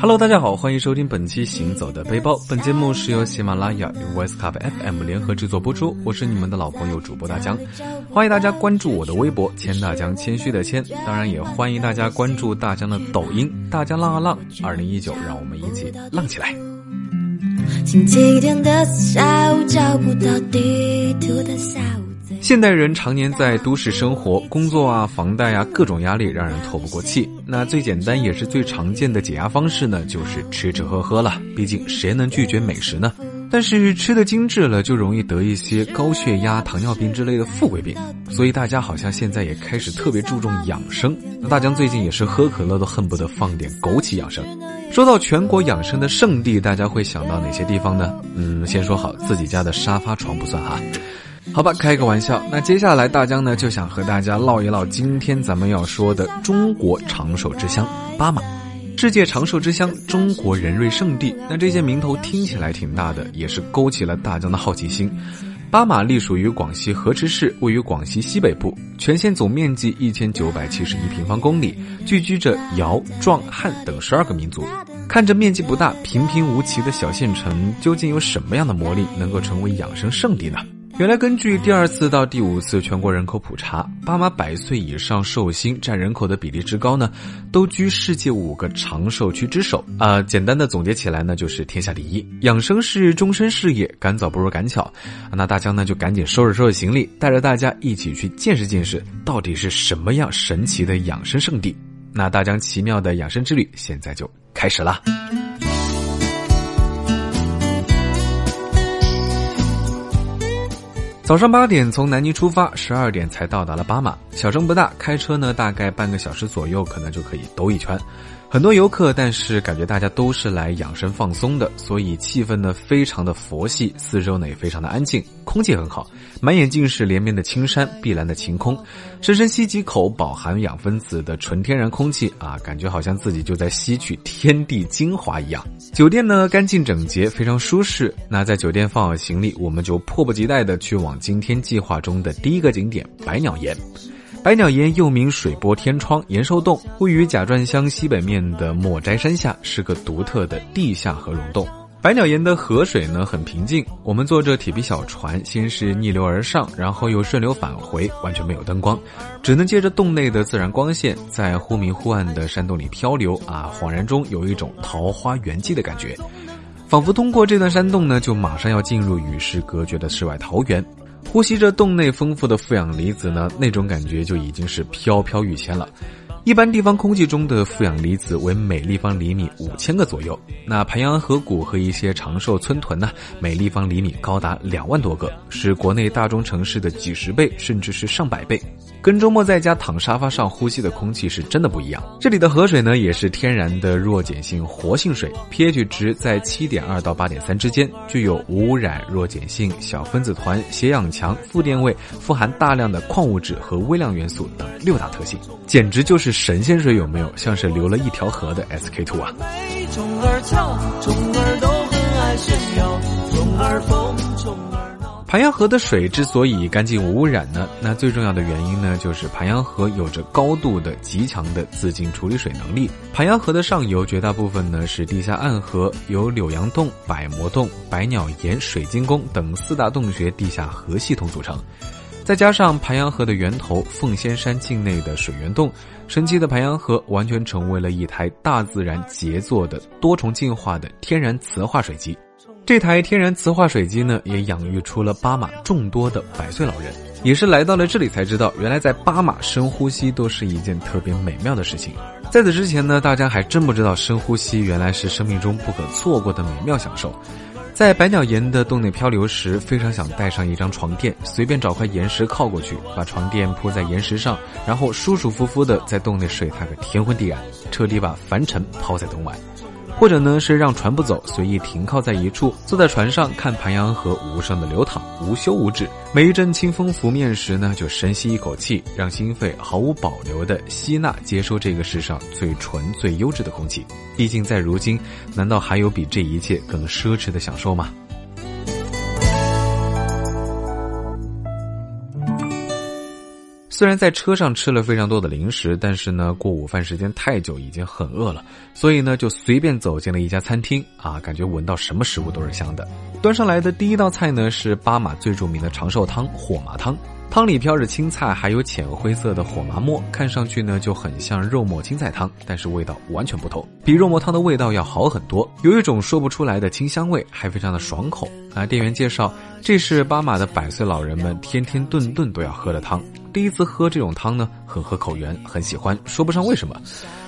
Hello，大家好，欢迎收听本期《行走的背包》。本节目是由喜马拉雅与 Voice Club FM 联合制作播出。我是你们的老朋友主播大江，欢迎大家关注我的微博“谦大江”，谦虚的谦。当然，也欢迎大家关注大江的抖音“大江浪啊浪”。二零一九，让我们一起浪起来。星期天的下午，找不到地图的下午。现代人常年在都市生活，工作啊、房贷啊，各种压力让人透不过气。那最简单也是最常见的解压方式呢，就是吃吃喝喝了。毕竟谁能拒绝美食呢？但是吃的精致了，就容易得一些高血压、糖尿病之类的富贵病。所以大家好像现在也开始特别注重养生。那大江最近也是喝可乐都恨不得放点枸杞养生。说到全国养生的圣地，大家会想到哪些地方呢？嗯，先说好自己家的沙发床不算哈。好吧，开个玩笑。那接下来大江呢就想和大家唠一唠今天咱们要说的中国长寿之乡——巴马，世界长寿之乡，中国人瑞圣地。那这些名头听起来挺大的，也是勾起了大江的好奇心。巴马隶属于广西河池市，位于广西西北部，全县总面积一千九百七十一平方公里，聚居着瑶、壮、汉等十二个民族。看着面积不大、平平无奇的小县城，究竟有什么样的魔力能够成为养生圣地呢？原来，根据第二次到第五次全国人口普查，巴马百岁以上寿星占人口的比例之高呢，都居世界五个长寿区之首啊。简单的总结起来呢，就是天下第一。养生是终身事业，赶早不如赶巧。那大江呢，就赶紧收拾收拾行李，带着大家一起去见识见识，到底是什么样神奇的养生圣地。那大江奇妙的养生之旅，现在就开始了。早上八点从南宁出发，十二点才到达了巴马。小城不大，开车呢大概半个小时左右，可能就可以兜一圈。很多游客，但是感觉大家都是来养生放松的，所以气氛呢非常的佛系，四周呢也非常的安静，空气很好，满眼尽是连绵的青山、碧蓝的晴空，深深吸几口饱含氧分子的纯天然空气啊，感觉好像自己就在吸取天地精华一样。酒店呢干净整洁，非常舒适。那在酒店放好行李，我们就迫不及待的去往今天计划中的第一个景点——百鸟岩。百鸟岩又名水波天窗延寿洞，位于甲转乡西北面的莫斋山下，是个独特的地下河溶洞。百鸟岩的河水呢很平静，我们坐着铁皮小船，先是逆流而上，然后又顺流返回，完全没有灯光，只能借着洞内的自然光线，在忽明忽暗的山洞里漂流啊，恍然中有一种桃花源记的感觉，仿佛通过这段山洞呢，就马上要进入与世隔绝的世外桃源。呼吸着洞内丰富的负氧离子呢，那种感觉就已经是飘飘欲仙了。一般地方空气中的负氧离子为每立方厘米五千个左右，那盘阳河谷和一些长寿村屯呢，每立方厘米高达两万多个，是国内大中城市的几十倍，甚至是上百倍。跟周末在家躺沙发上呼吸的空气是真的不一样。这里的河水呢，也是天然的弱碱性活性水，pH 值在七点二到八点三之间，具有无污染、弱碱性、小分子团、携氧强、负电位、富含大量的矿物质和微量元素等六大特性，简直就是神仙水，有没有？像是流了一条河的 SK two 啊！而而而都很爱炫耀盘阳河的水之所以干净无污染呢，那最重要的原因呢，就是盘阳河有着高度的、极强的自净处理水能力。盘阳河的上游绝大部分呢是地下暗河，由柳阳洞、百魔洞、百鸟岩、水晶宫等四大洞穴地下河系统组成，再加上盘阳河的源头凤仙山境内的水源洞，神奇的盘阳河完全成为了一台大自然杰作的多重进化的天然磁化水机。这台天然磁化水机呢，也养育出了巴马众多的百岁老人。也是来到了这里才知道，原来在巴马深呼吸都是一件特别美妙的事情。在此之前呢，大家还真不知道深呼吸原来是生命中不可错过的美妙享受。在百鸟岩的洞内漂流时，非常想带上一张床垫，随便找块岩石靠过去，把床垫铺在岩石上，然后舒舒服服的在洞内睡他个天昏地暗，彻底把凡尘抛在洞外。或者呢，是让船不走，随意停靠在一处，坐在船上看盘阳河无声的流淌，无休无止。每一阵清风拂面时呢，就深吸一口气，让心肺毫无保留的吸纳接收这个世上最纯最优质的空气。毕竟在如今，难道还有比这一切更奢侈的享受吗？虽然在车上吃了非常多的零食，但是呢，过午饭时间太久，已经很饿了，所以呢，就随便走进了一家餐厅啊，感觉闻到什么食物都是香的。端上来的第一道菜呢，是巴马最著名的长寿汤——火麻汤。汤里飘着青菜，还有浅灰色的火麻末，看上去呢就很像肉末青菜汤，但是味道完全不同，比肉末汤的味道要好很多，有一种说不出来的清香味，还非常的爽口。啊，店员介绍，这是巴马的百岁老人们天天顿顿都要喝的汤。第一次喝这种汤呢，很合口缘，很喜欢，说不上为什么。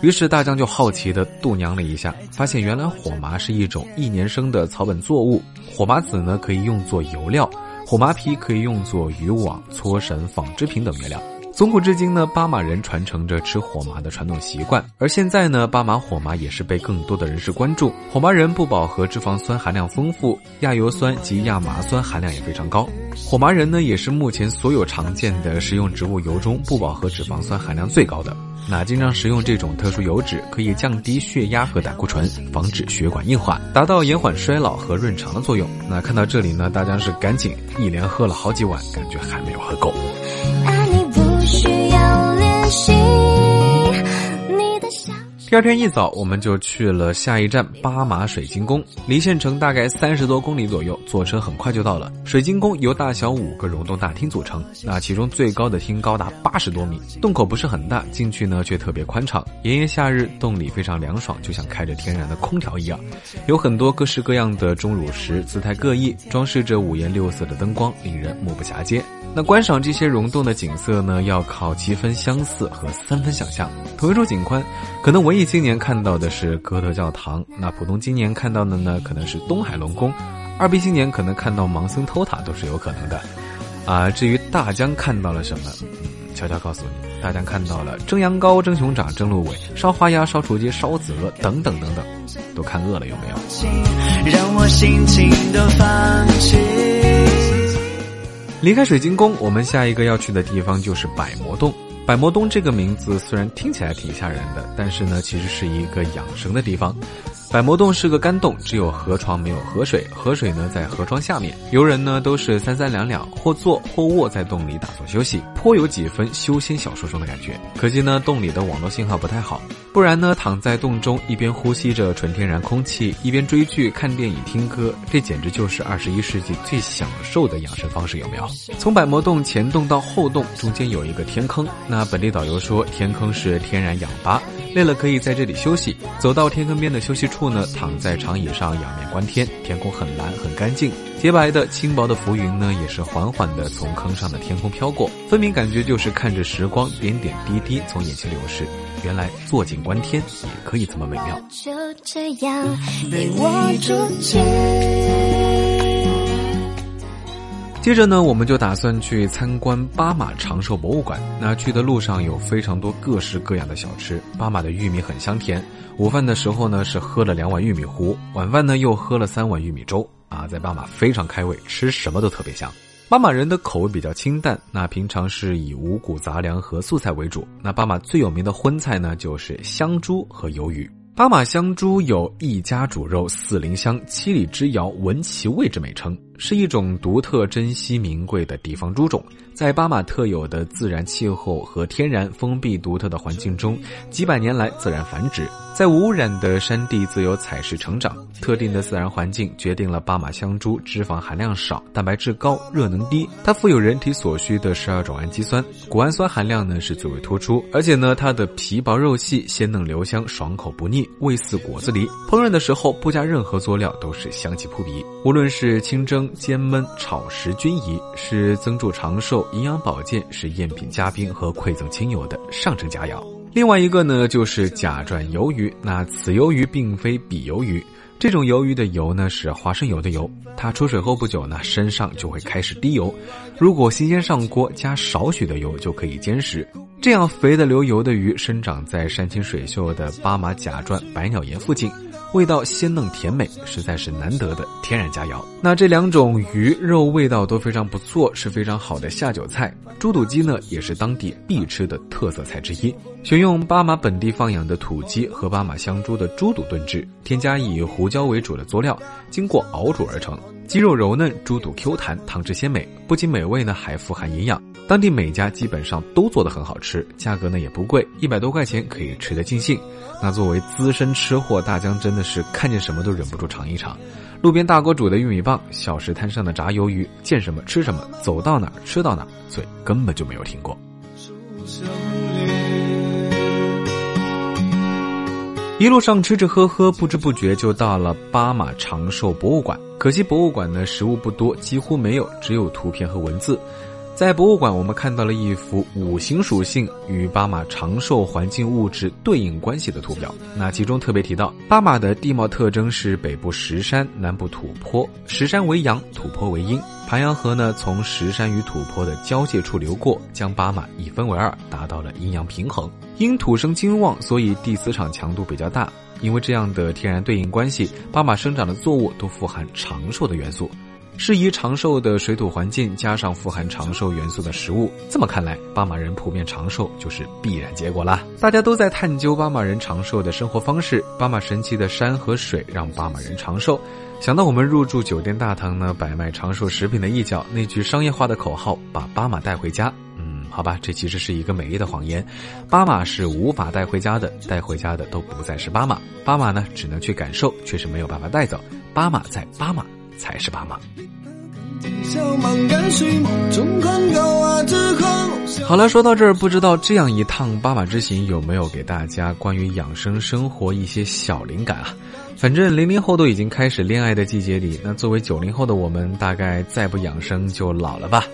于是大江就好奇的度娘了一下，发现原来火麻是一种一年生的草本作物，火麻籽呢可以用作油料。火麻皮可以用作渔网、搓绳、纺织品等原料。从古至今呢，巴马人传承着吃火麻的传统习惯。而现在呢，巴马火麻也是被更多的人士关注。火麻仁不饱和脂肪酸含量丰富，亚油酸及亚麻酸含量也非常高。火麻仁呢，也是目前所有常见的食用植物油中不饱和脂肪酸含量最高的。那经常食用这种特殊油脂，可以降低血压和胆固醇，防止血管硬化，达到延缓衰老和润肠的作用。那看到这里呢，大家是赶紧一连喝了好几碗，感觉还没有喝够。第二天一早，我们就去了下一站巴马水晶宫，离县城大概三十多公里左右，坐车很快就到了。水晶宫由大小五个溶洞大厅组成，那其中最高的厅高达八十多米，洞口不是很大，进去呢却特别宽敞。炎炎夏日，洞里非常凉爽，就像开着天然的空调一样。有很多各式各样的钟乳石，姿态各异，装饰着五颜六色的灯光，令人目不暇接。那观赏这些溶洞的景色呢，要靠七分相似和三分想象。同一处景观，可能文艺青年看到的是哥特教堂，那普通青年看到的呢，可能是东海龙宫，二逼青年可能看到盲僧偷塔都是有可能的。啊，至于大江看到了什么，悄悄告诉你，大江看到了蒸羊羔、蒸熊掌、蒸鹿尾、烧花鸭、烧雏鸡、烧子鹅等等等等，都看饿了有没有？让我心情都放弃。离开水晶宫，我们下一个要去的地方就是百魔洞。百魔洞这个名字虽然听起来挺吓人的，但是呢，其实是一个养生的地方。百魔洞是个干洞，只有河床没有河水，河水呢在河床下面。游人呢都是三三两两，或坐或卧在洞里打坐休息，颇有几分修仙小说中的感觉。可惜呢，洞里的网络信号不太好，不然呢，躺在洞中一边呼吸着纯天然空气，一边追剧、看电影、听歌，这简直就是二十一世纪最享受的养生方式，有没有？从百魔洞前洞到后洞中间有一个天坑，那本地导游说天坑是天然氧吧。累了可以在这里休息，走到天坑边的休息处呢，躺在长椅上仰面观天，天空很蓝很干净，洁白的轻薄的浮云呢，也是缓缓的从坑上的天空飘过，分明感觉就是看着时光点点滴滴从眼前流逝。原来坐井观天也可以这么美妙。就这样被我接着呢，我们就打算去参观巴马长寿博物馆。那去的路上有非常多各式各样的小吃。巴马的玉米很香甜。午饭的时候呢，是喝了两碗玉米糊；晚饭呢，又喝了三碗玉米粥。啊，在巴马非常开胃，吃什么都特别香。巴马人的口味比较清淡，那平常是以五谷杂粮和素菜为主。那巴马最有名的荤菜呢，就是香猪和鱿鱼。巴马香猪有一家煮肉四邻香，七里之遥闻其味之美称。是一种独特、珍稀、名贵的地方猪种，在巴马特有的自然气候和天然封闭独特的环境中，几百年来自然繁殖，在无污染的山地自由采食成长。特定的自然环境决定了巴马香猪脂肪含量少、蛋白质高、热能低。它富有人体所需的十二种氨基酸，谷氨酸含量呢是最为突出。而且呢，它的皮薄肉细、鲜嫩留香、爽口不腻，味似果子狸。烹饪的时候不加任何佐料，都是香气扑鼻。无论是清蒸。煎焖炒食均宜，是增助长寿、营养保健，是宴品嘉宾和馈赠亲友的上乘佳肴。另外一个呢，就是甲转鱿鱼。那此鱿鱼并非比鱿鱼，这种鱿鱼的油呢是花生油的油。它出水后不久呢，身上就会开始滴油。如果新鲜上锅，加少许的油就可以煎食。这样肥的流油的鱼，生长在山清水秀的巴马甲转百鸟岩附近。味道鲜嫩甜美，实在是难得的天然佳肴。那这两种鱼肉味道都非常不错，是非常好的下酒菜。猪肚鸡呢，也是当地必吃的特色菜之一。选用巴马本地放养的土鸡和巴马香猪的猪肚炖制，添加以胡椒为主的佐料，经过熬煮而成。鸡肉柔嫩，猪肚 Q 弹，汤汁鲜美，不仅美味呢，还富含营养。当地每家基本上都做得很好吃，价格呢也不贵，一百多块钱可以吃得尽兴。那作为资深吃货，大江真的是看见什么都忍不住尝一尝。路边大锅煮的玉米棒，小食摊上的炸鱿鱼，见什么吃什么，走到哪吃到哪，嘴根本就没有停过。一路上吃吃喝喝，不知不觉就到了巴马长寿博物馆。可惜博物馆的，食物不多，几乎没有，只有图片和文字。在博物馆，我们看到了一幅五行属性与巴马长寿环境物质对应关系的图表。那其中特别提到，巴马的地貌特征是北部石山，南部土坡。石山为阳，土坡为阴。盘阳河呢，从石山与土坡的交界处流过，将巴马一分为二，达到了阴阳平衡。因土生金旺，所以地磁场强度比较大。因为这样的天然对应关系，巴马生长的作物都富含长寿的元素。适宜长寿的水土环境，加上富含长寿元素的食物，这么看来，巴马人普遍长寿就是必然结果啦。大家都在探究巴马人长寿的生活方式，巴马神奇的山和水让巴马人长寿。想到我们入住酒店大堂呢，摆卖长寿食品的一角，那句商业化的口号“把巴马带回家”，嗯，好吧，这其实是一个美丽的谎言。巴马是无法带回家的，带回家的都不再是巴马，巴马呢只能去感受，却是没有办法带走。巴马在巴马才是爸妈。好了，说到这儿，不知道这样一趟巴马之行有没有给大家关于养生生活一些小灵感啊？反正零零后都已经开始恋爱的季节里，那作为九零后的我们，大概再不养生就老了吧。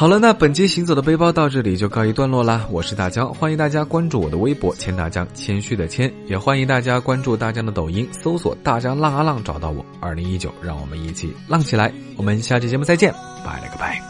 好了，那本期《行走的背包》到这里就告一段落了。我是大江，欢迎大家关注我的微博“千大江”，谦虚的谦，也欢迎大家关注大江的抖音，搜索“大江浪啊浪”，找到我。二零一九，让我们一起浪起来！我们下期节目再见，拜了个拜。